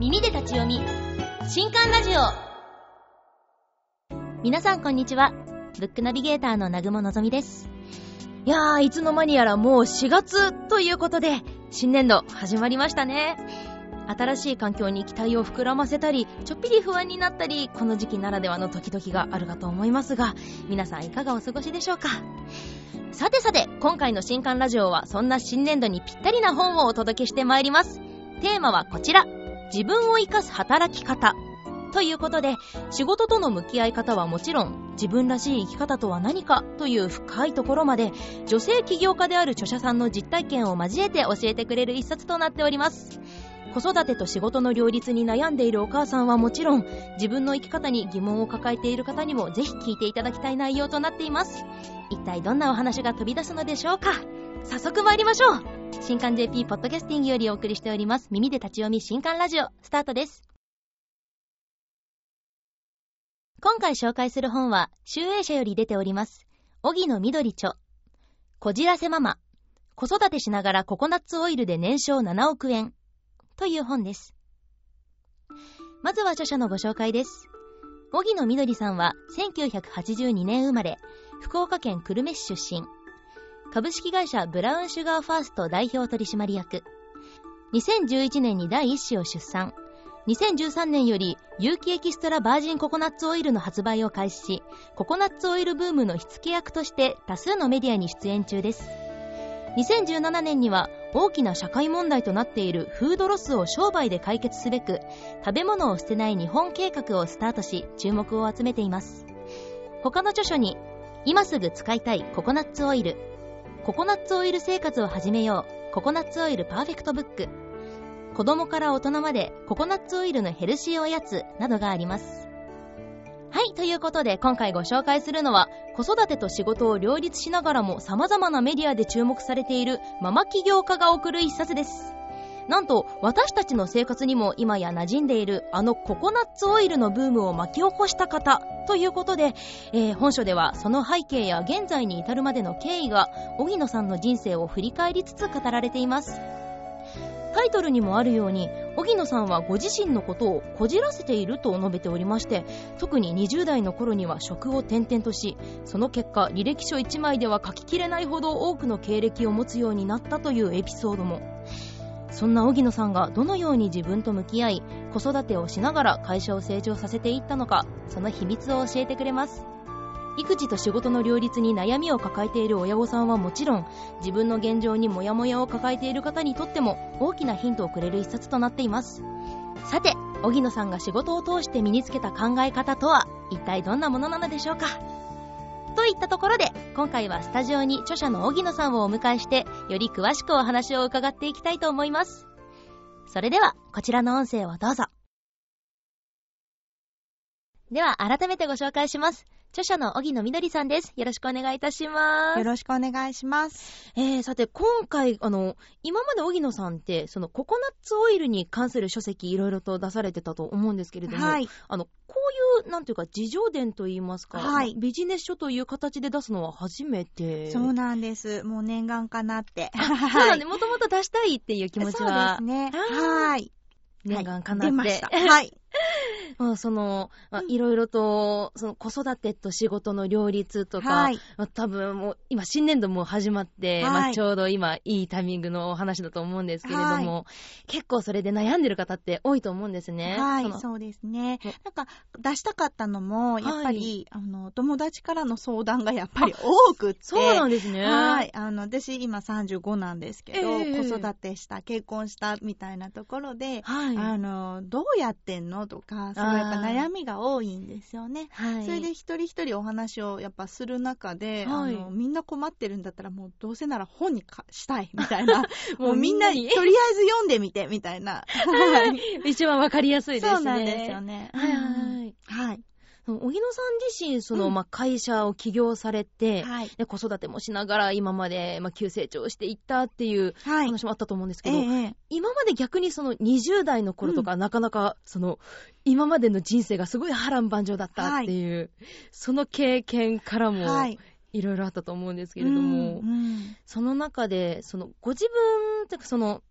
耳で立ち読み。新刊ラジオ。皆さんこんにちは。ブックナビゲーターの南雲のぞみです。いやーいつの間にやらもう4月ということで新年度始まりましたね。新しい環境に期待を膨らませたりちょっぴり不安になったりこの時期ならではの時々があるかと思いますが皆さんいかがお過ごしでしょうか。さてさて今回の新刊ラジオはそんな新年度にぴったりな本をお届けしてまいります。テーマはこちら。自分を生かす働き方。ということで仕事との向き合い方はもちろん自分らしい生き方とは何かという深いところまで女性起業家である著者さんの実体験を交えて教えてくれる一冊となっております。子育てと仕事の両立に悩んでいるお母さんはもちろん自分の生き方に疑問を抱えている方にもぜひ聞いていただきたい内容となっています。一体どんなお話が飛び出すのでしょうか？早速参りましょう。新刊 JP ポッドキャスティングよりお送りしております。耳で立ち読み新刊ラジオスタートです。今回紹介する本は集英社より出ております。荻野緑著。こじらせママ。子育てしながらココナッツオイルで年商7億円。という本です。まずは著者のご紹介です。荻野みどりさんは1982年生まれ、福岡県久留米市出身。株式会社ブラウンシュガーファースト代表取締役。2011年に第一子を出産。2013年より有機エキストラバージンココナッツオイルの発売を開始し、ココナッツオイルブームの火付け役として多数のメディアに出演中です。2017年には大きな社会問題となっているフードロスを商売で解決すべく食べ物を捨てない日本計画をスタートし注目を集めています他の著書に今すぐ使いたいココナッツオイルココナッツオイル生活を始めよう。ココナッツオイルパーフェクトブック。子供から大人までココナッツオイルのヘルシーおやつなどがあります。はい、ということで今回ご紹介するのは子育てと仕事を両立しながらも様々なメディアで注目されているママ起業家が送る一冊です。なんと私たちの生活にも今や馴染んでいるあのココナッツオイルのブームを巻き起こした方ということで、えー、本書ではその背景や現在に至るまでの経緯が荻野さんの人生を振り返りつつ語られています。タイトルにもあるように荻野さんはご自身のことをこじらせていると述べておりまして特に20代の頃には職を転々としその結果履歴書1枚では書ききれないほど多くの経歴を持つようになったというエピソードもそんな荻野さんがどのように自分と向き合い子育てをしながら会社を成長させていったのかその秘密を教えてくれます。育児と仕事の両立に悩みを抱えている親御さんはもちろん自分の現状にモヤモヤを抱えている方にとっても大きなヒントをくれる一冊となっています。さて荻野さんが仕事を通して身につけた考え方とは一体どんなものなのでしょうか？といったところで今回はスタジオに著者の荻野さんをお迎えしてより詳しくお話を伺っていきたいと思います。それではこちらの音声をどうぞ。では改めてご紹介します著者の荻野みどりさんです。よろしくお願いいたします。よろしくお願いします。えー、さて、今回、あの、今まで荻野さんって、そのココナッツオイルに関する書籍いろいろと出されてたと思うんですけれども、はい。あの、こういう、なんていうか、自叙伝といいますか、はい。ビジネス書という形で出すのは初めて。そうなんです。もう念願かなって。そうなんで、もともと出したいっていう気持ちは。そうですね。はい。念願かなって。出ました。はい。まあ、その、まあ、いろいろと、その子育てと仕事の両立とか、はい、まあ、多分もう、今新年度も始まって、はい、まあ、ちょうど今いいタイミングのお話だと思うんですけれども、はい、結構それで悩んでる方って多いと思うんですね。はい、そうですね。なんか、出したかったのも、やっぱり、あの、友達からの相談がやっぱり多くて。そうなんですね。はい。あの、私今35なんですけど、えー、子育てした、結婚したみたいなところで、はい、あの、どうやってんの？とか、すごいやっぱ悩みが多いんですよね。はい、それで一人一人お話をやっぱする中で、はい、あのみんな困ってるんだったらもうどうせなら本にしたいみたいな、もうみんなにとりあえず読んでみてみたいな。はい、一番わかりやすいですね。そうなんですよね。はい。はい。荻野さん自身、その、うん、まあ、会社を起業されて、はい、で子育てもしながら今まで、まあ、急成長していったっていう話もあったと思うんですけど、はいええ、今まで逆にその20代の頃とか、うん、なかなか、その、今までの人生がすごい波乱万丈だったっていう、はい、その経験からも、いろいろあったと思うんですけれども、うんうん、その中で、その、ご自分、というかその、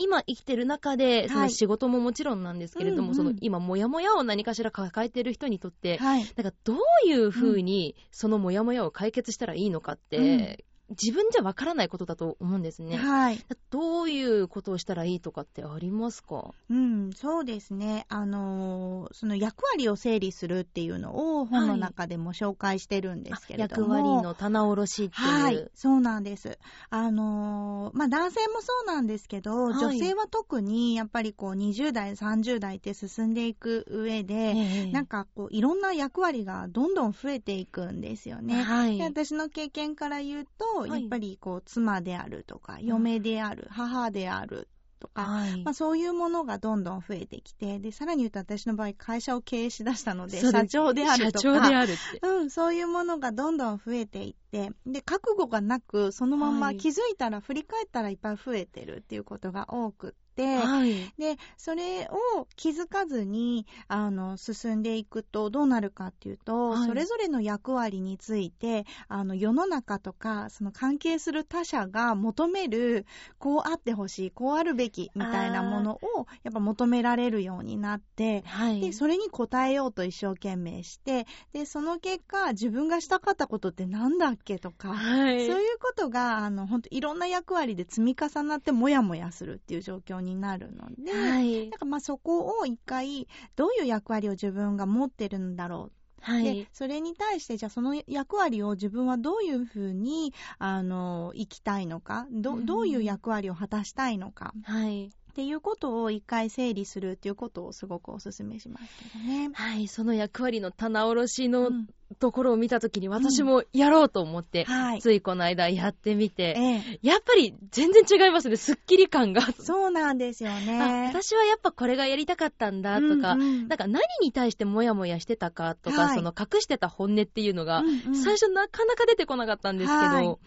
今生きてる中で、その仕事ももちろんなんですけれども、はい、その今、もやもやを何かしら抱えてる人にとって、はい、なんかどういうふうにそのもやもやを解決したらいいのかって、自分じゃわからないことだと思うんですね。はい。どういうことをしたらいいとかってありますか？うん、そうですね。あのー、その役割を整理するっていうのを本の中でも紹介してるんですけれども。はい、役割の棚卸しっていう。はい、そうなんです。あのー、まあ、男性もそうなんですけど、はい、女性は特にやっぱりこう20代、30代って進んでいく上で、えー、なんかこういろんな役割がどんどん増えていくんですよね。はい、で私の経験から言うと、やっぱりこう妻であるとか、嫁である、母であるとか、はい、まあ、そういうものがどんどん増えてきて、で、さらに言うと私の場合、会社を経営しだしたので、社長であるとか、社長である。うん、そういうものがどんどん増えていって、で、覚悟がなく、そのまま気づいたら、振り返ったらいっぱい増えてるっていうことが多くて、はい、で、それを気づかずに、あの、進んでいくとどうなるかっていうと、はい、それぞれの役割について、あの、世の中とか、その関係する他者が求める、こうあってほしい、こうあるべき、みたいなものを、やっぱ求められるようになって、はい、で、それに応えようと一生懸命して、で、その結果、自分がしたかったことってなんだっけとか、はい、そういうことが、あの、本当いろんな役割で積み重なってもやもやするっていう状況になるので、はい、なんかまあそこを一回、どういう役割を自分が持ってるんだろう。はい、でそれに対してじゃあその役割を自分はどういうふうにあの生きたいのかどどういう役割を果たしたいのか、はい、っていうことを一回整理するっていうことをすごくお勧めしますけどね。はい、その役割の棚卸しのところを見たときに私もやろうと思って、うん。はい、ついこの間やってみて、ええ、やっぱり全然違いますね、スッキリ感が。そうなんですよね。私はやっぱこれがやりたかったんだとか、うんうん、なんか何に対してモヤモヤしてたかとか、はい、その隠してた本音っていうのが、最初なかなか出てこなかったんですけど、はい。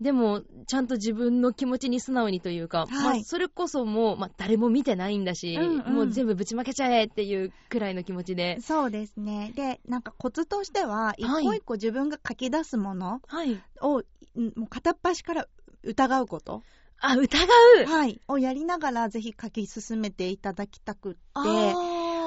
でも、ちゃんと自分の気持ちに素直にというか、はい、まあ、それこそもう、まあ、誰も見てないんだし、うんうん、もう全部ぶちまけちゃえっていうくらいの気持ちで。そうですね。で、なんかコツとしては、一個一個自分が書き出すものを、はい、もう片っ端から疑うこと。あ、疑うはい。をやりながら、ぜひ書き進めていただきたくって。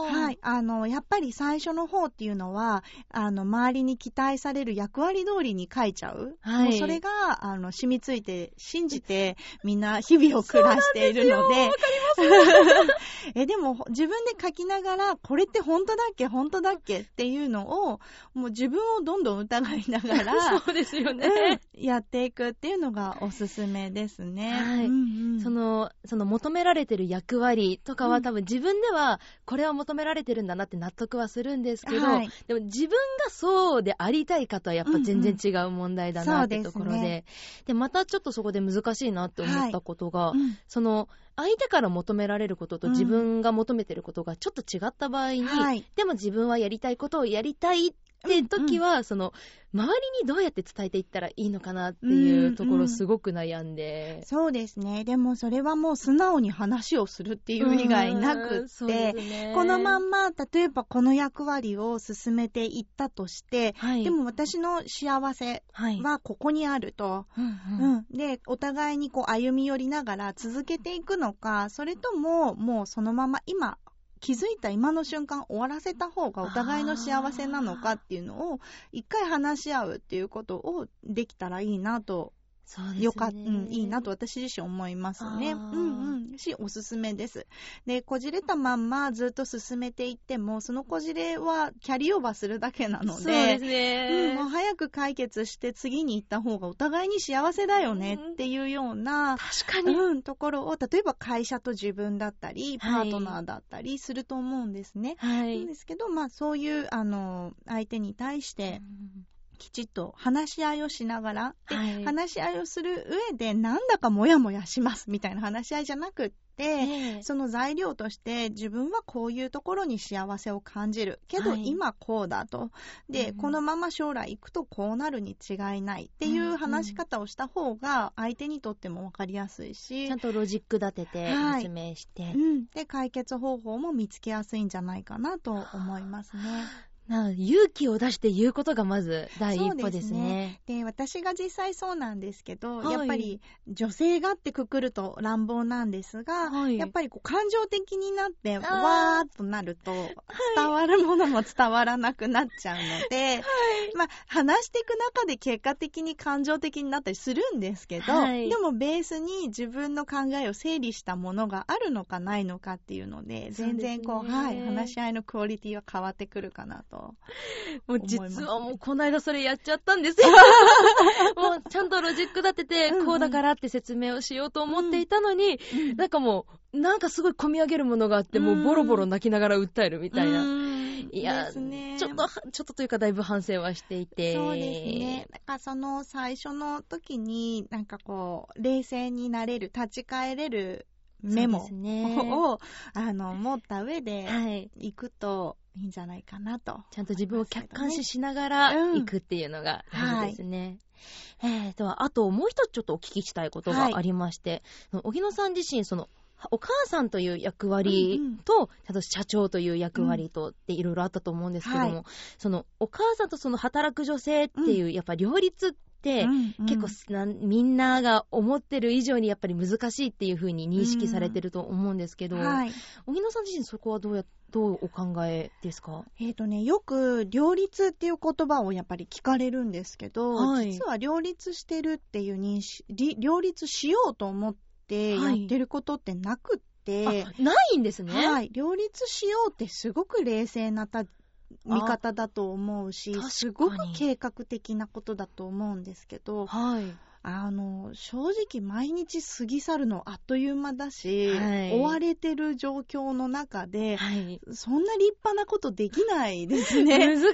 はい。あの、やっぱり最初の方っていうのは、あの、周りに期待される役割通りに書いちゃう。はい。もうそれが、あの、染みついて、信じて、みんな日々を暮らしているので。わかります。え、でも、自分で書きながら、これって本当だっけ本当だっけっていうのを、もう自分をどんどん疑いながら、そうですよね、うん、やっていくっていうのがおすすめですね。はい。うんうん、その、その求められてる役割とかは、多分自分では、これは求めめられてるんだなって納得はするんですけど、はい、でも自分がそうでありたいかとはやっぱ全然違う問題だなってところで、うんうん、で、ね、で、またちょっとそこで難しいなって思ったことが、はい。うん、その、相手から求められることと自分が求めてることがちょっと違った場合に、はい、でも自分はやりたいことをやりたいって時は、うんうん、その、周りにどうやって伝えていったらいいのかなっていうところすごく悩んで、うんうん、そうですね。でもそれはもう素直に話をするっていう以外なくって、ね、このまんま例えばこの役割を進めていったとして、はい、でも私の幸せはここにあると、はいうん。うん、でお互いにこう歩み寄りながら続けていくのかそれとももうそのまま今気づいた今の瞬間終わらせた方がお互いの幸せなのかっていうのを一回話し合うっていうことをできたらいいなとそうですね。よかった、うん、いいなと私自身思いますね。うんうん。し、おすすめです。で、こじれたまんまずっと進めていっても、そのこじれはキャリーオーバーするだけなので、そうですね。うん、もう早く解決して次に行った方がお互いに幸せだよねっていうような、確かに。うん、ところを、例えば会社と自分だったり、パートナーだったりすると思うんですね。はい。なんですけど、まあそういう、あの、相手に対して、うんきちっと話し合いをしながら、はい、話し合いをする上で、なんだかモヤモヤしますみたいな話し合いじゃなくって、えー、その材料として自分はこういうところに幸せを感じる。けど、今こうだと。で、うん、このまま将来行くとこうなるに違いないっていう話し方をした方が相手にとっても分かりやすいし、ちゃんとロジック立てて説明して、はい、うん、で解決方法も見つけやすいんじゃないかなと思いますね。勇気を出して言うことがまず第一歩ですね。で、ね、私が実際そうなんですけど、はい、やっぱり女性がってくくると乱暴なんですが、はい、やっぱりこう感情的になってわーっとなると、伝わるものも伝わらなくなっちゃうので、はい、まあ話していく中で結果的に感情的になったりするんですけど、でもベースに自分の考えを整理したものがあるのかないのかっていうので、全然こう、ね、はい、話し合いのクオリティは変わってくるかなと。もう実はもうこの間それやっちゃったんですよ。もうちゃんとロジック立てて、こうだからって説明をしようと思っていたのに、うんうん、なんかもう、なんかすごい込み上げるものがあって、もうボロボロ泣きながら訴えるみたいな。いや、ね、ちょっと、ちょっとというかだいぶ反省はしていて。そうですね。なんかその最初の時に、なんかこう、冷静になれる、立ち返れるメモを、ね、あの持った上で行くといいんじゃないかなと、ちゃんと自分を客観視しながら行くっていうのが大事ですね。うんはい、えー、では、あともう一つちょっとお聞きしたいことがありまして、はい、荻野さん自身、その、お母さんという役割と、うんうん、あと社長という役割とっていろいろあったと思うんですけども、うんはい、そのお母さんとその働く女性っていう、うん、やっぱ両立って、うんうん、結構みんなが思ってる以上にやっぱり難しいっていう風に認識されてると思うんですけど、うんはい、荻野さん自身そこはどうやどうお考えですか？えっ、ー、とね、よく両立っていう言葉をやっぱり聞かれるんですけど、はい、実は両立してるっていう認識、両立しようと思っててやってることってなくって、はい、ないんですね？はい。両立しようってすごく冷静なた見方だと思うし、すごく計画的なことだと思うんですけど、はい。あの、正直毎日過ぎ去るのあっという間だし、はい、追われてる状況の中で、はい、そんな立派なことできないですね。難し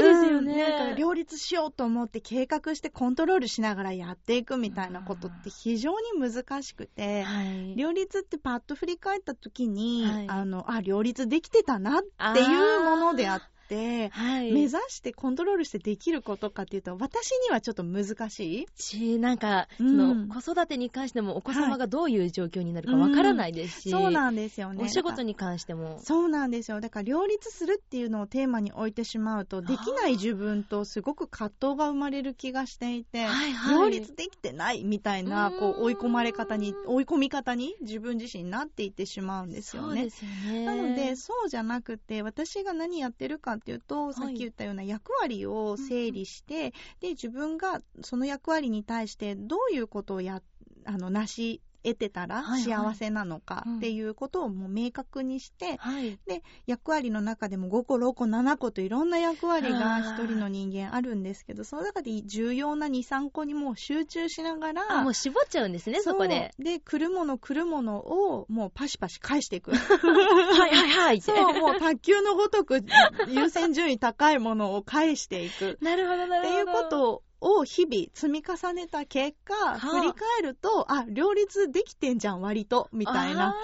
いですよね、うん、なんか両立しようと思って計画してコントロールしながらやっていくみたいなことって非常に難しくて、はい、両立ってパッと振り返った時に、あの、あ、両立できてたなっていうものであって、、はい、目指してコントロールしてできることかっていうと、私にはちょっと難しい？し、なんか、その、子育てに関してもお子様がどういう状況になるかわからないですし、はいうん、そうなんですよね。お仕事に関しても。そうなんですよ。だから両立するっていうのをテーマに置いてしまうと、できない自分とすごく葛藤が生まれる気がしていて、はいはい、両立できてないみたいな、こう追い込まれ方に、追い込み方に自分自身になっていってしまうんですよね。そうですよね。なので、そうじゃなくて、私が何やってるかっていうと、さっきき言ったような役割を整理して、で自分がその役割に対してどういうことをやあの成し得てたら幸せなのかっていうことをもう明確にして、はい、で役割の中でも5個6個7個といろんな役割が1人の人間あるんですけどその中で重要な23個にもう集中しながらあもう絞っちゃうんですねそこで。で来るもの来るものをもうパシパシ返していく。はいはいはい そうもう卓球のごとく優先順位高いものを返していく。なるほどなるほど。っていうことを日々積み重ねた結果、振り返ると、あ、両立できてんじゃん、割と、みたいな。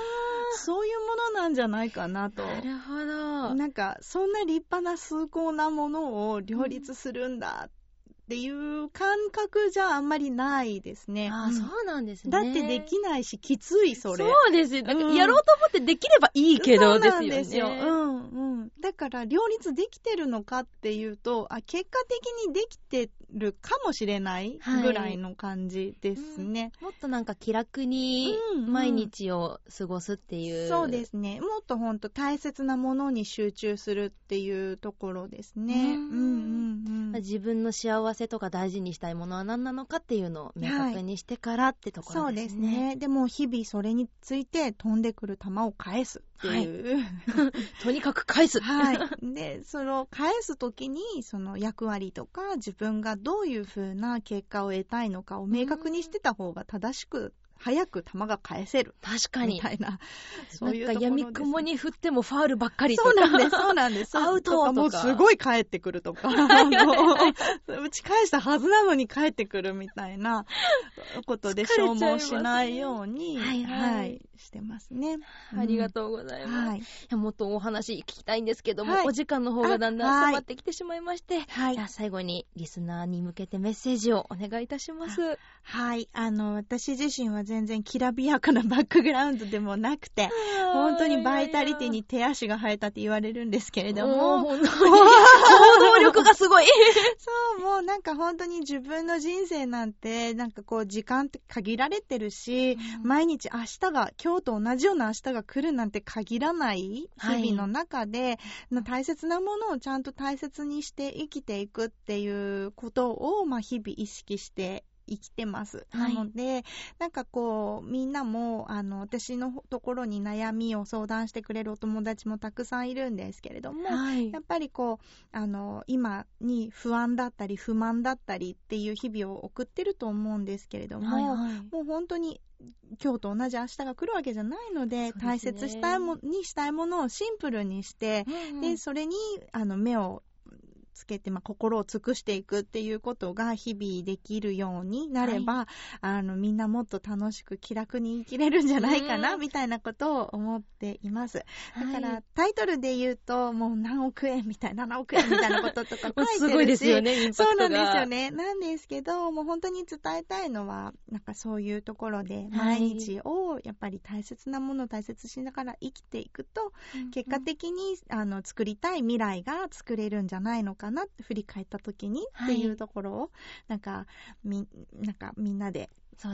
そういうものなんじゃないかなと。なるほど。なんか、そんな立派な崇高なものを両立するんだっていう感覚じゃあんまりないですね。あ、うん、そうなんですね。だってできないし、きつい、それ。そうですよ。だからやろうと思ってできればいいけど、ですよね。そうなんですよ。うんうん。だから、両立できてるのかっていうと、あ、結果的にできてるかもしれないぐらいの感じですね。はいうん、もっとなんか気楽に毎日を過ごすっていう。うんうん、そうですね。もっとほんと大切なものに集中するっていうところですね。うんうんうん。自分の幸せとか大事にしたいものは何なのかっていうのを明確にしてからってところですね。そうですね。でも日々それについて飛んでくる球を返すっていう。はい、とにかく返す。はい。で、その返すときにその役割とか自分がどういう風な結果を得たいのかを明確にしてた方が正しく早く球が返せる。確かに。みたいな。そういうなんか闇雲に振ってもファールばっかりとか。そうなんです、そうなんです。アウトとか。もうすごい帰ってくるとか。打ち返したはずなのに帰ってくるみたいなことで消耗しないように、はい、はい、してますね。ありがとうございます。はい、いやもっとお話聞きたいんですけども、はい、お時間の方がだんだん迫ってきてしまいまして、はい、じゃあ最後にリスナーに向けてメッセージをお願いいたします。はい、あの、私自身は全然きらびやかなバックグラウンドでもなくて、本当にバイタリティに手足が生えたって言われるんですけれども、行動力がすごい。そう、もうなんか本当に自分の人生なんて、なんかこう時間って限られてるし、うん、毎日明日が、今日と同じような明日が来るなんて限らない日々の中で、はい、大切なものをちゃんと大切にして生きていくっていうことを、まあ日々意識して生きてます。はい、なので、なんかこう、みんなも、あの、私のところに悩みを相談してくれるお友達もたくさんいるんですけれども、はい、やっぱりこう、あの、今に不安だったり不満だったりっていう日々を送ってると思うんですけれども、はいはい、もう本当に今日と同じ明日が来るわけじゃないので、でね、大切したいもにしたいものをシンプルにして、うんうん、でそれにあの目をつけて、まあ、心を尽くしていくっていうことが日々できるようになれば、はい、あの、みんなもっと楽しく気楽に生きれるんじゃないかな、みたいなことを思っています。だから、はい、タイトルで言うと、もう何億円みたいな、7億円みたいなこととか書いてるし。すごいですよね、そうなんですよね。なんですけど、もう本当に伝えたいのは、なんかそういうところで、毎日をやっぱり大切なものを大切にしながら生きていくと、結果的に、あの、作りたい未来が作れるんじゃないのかなって振り返った時にってい。うところを、はい、なんかみなんかみんなで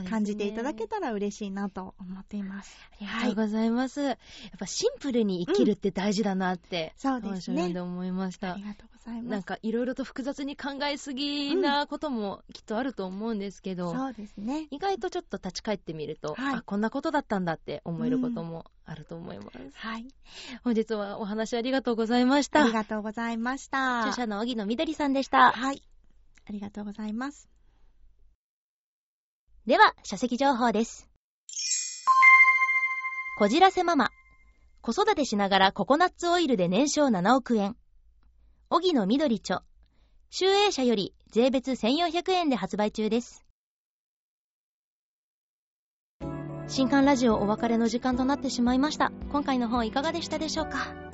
感じていただけたら嬉しいなと思っています。ありがとうございます。はい、やっぱシンプルに生きるって大事だなって、うん、そうですね。で思いました。ありがとうございます。なんかいろいろと複雑に考えすぎなこともきっとあると思うんですけど、うん、そうですね。意外とちょっと立ち返ってみると、はい、あ、こんなことだったんだって思えることもあると思います。うん、はい。本日はお話ありがとうございました。ありがとうございました。著者の荻野みどりさんでした。はい。ありがとうございます。では、書籍情報です。こじらせママ。子育てしながらココナッツオイルで年商7億円。荻野緑著。集英社より税別1400円で発売中です。新刊ラジオお別れの時間となってしまいました。今回の本いかがでしたでしょうか？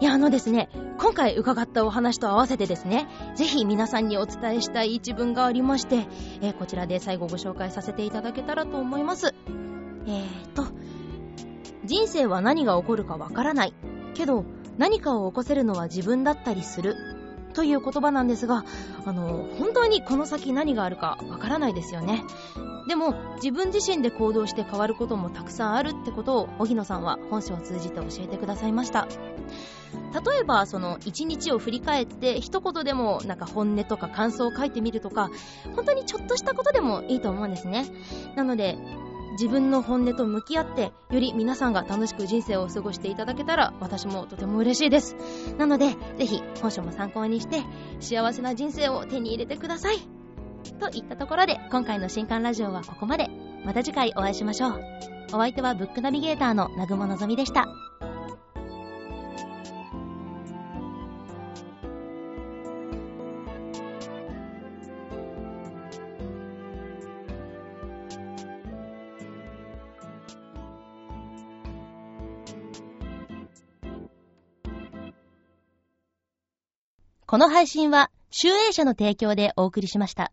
いや、あのですね、今回伺ったお話と合わせてですね、ぜひ皆さんにお伝えしたい一文がありまして、えー、こちらで最後ご紹介させていただけたらと思います。えーと、人生は何が起こるかわからない。けど、何かを起こせるのは自分だったりする。という言葉なんですが、あの、本当にこの先何があるかわからないですよね。でも、自分自身で行動して変わることもたくさんあるってことを、荻野さんは本書を通じて教えてくださいました。例えばその一日を振り返って一言でもなんか本音とか感想を書いてみるとか本当にちょっとしたことでもいいと思うんですね。なので自分の本音と向き合ってより皆さんが楽しく人生を過ごしていただけたら私もとても嬉しいです。なのでぜひ本書も参考にして幸せな人生を手に入れてください。といったところで今回の新刊ラジオはここまで。また次回お会いしましょう。お相手はブックナビゲーターの南雲のぞみでした。この配信は、集英社の提供でお送りしました。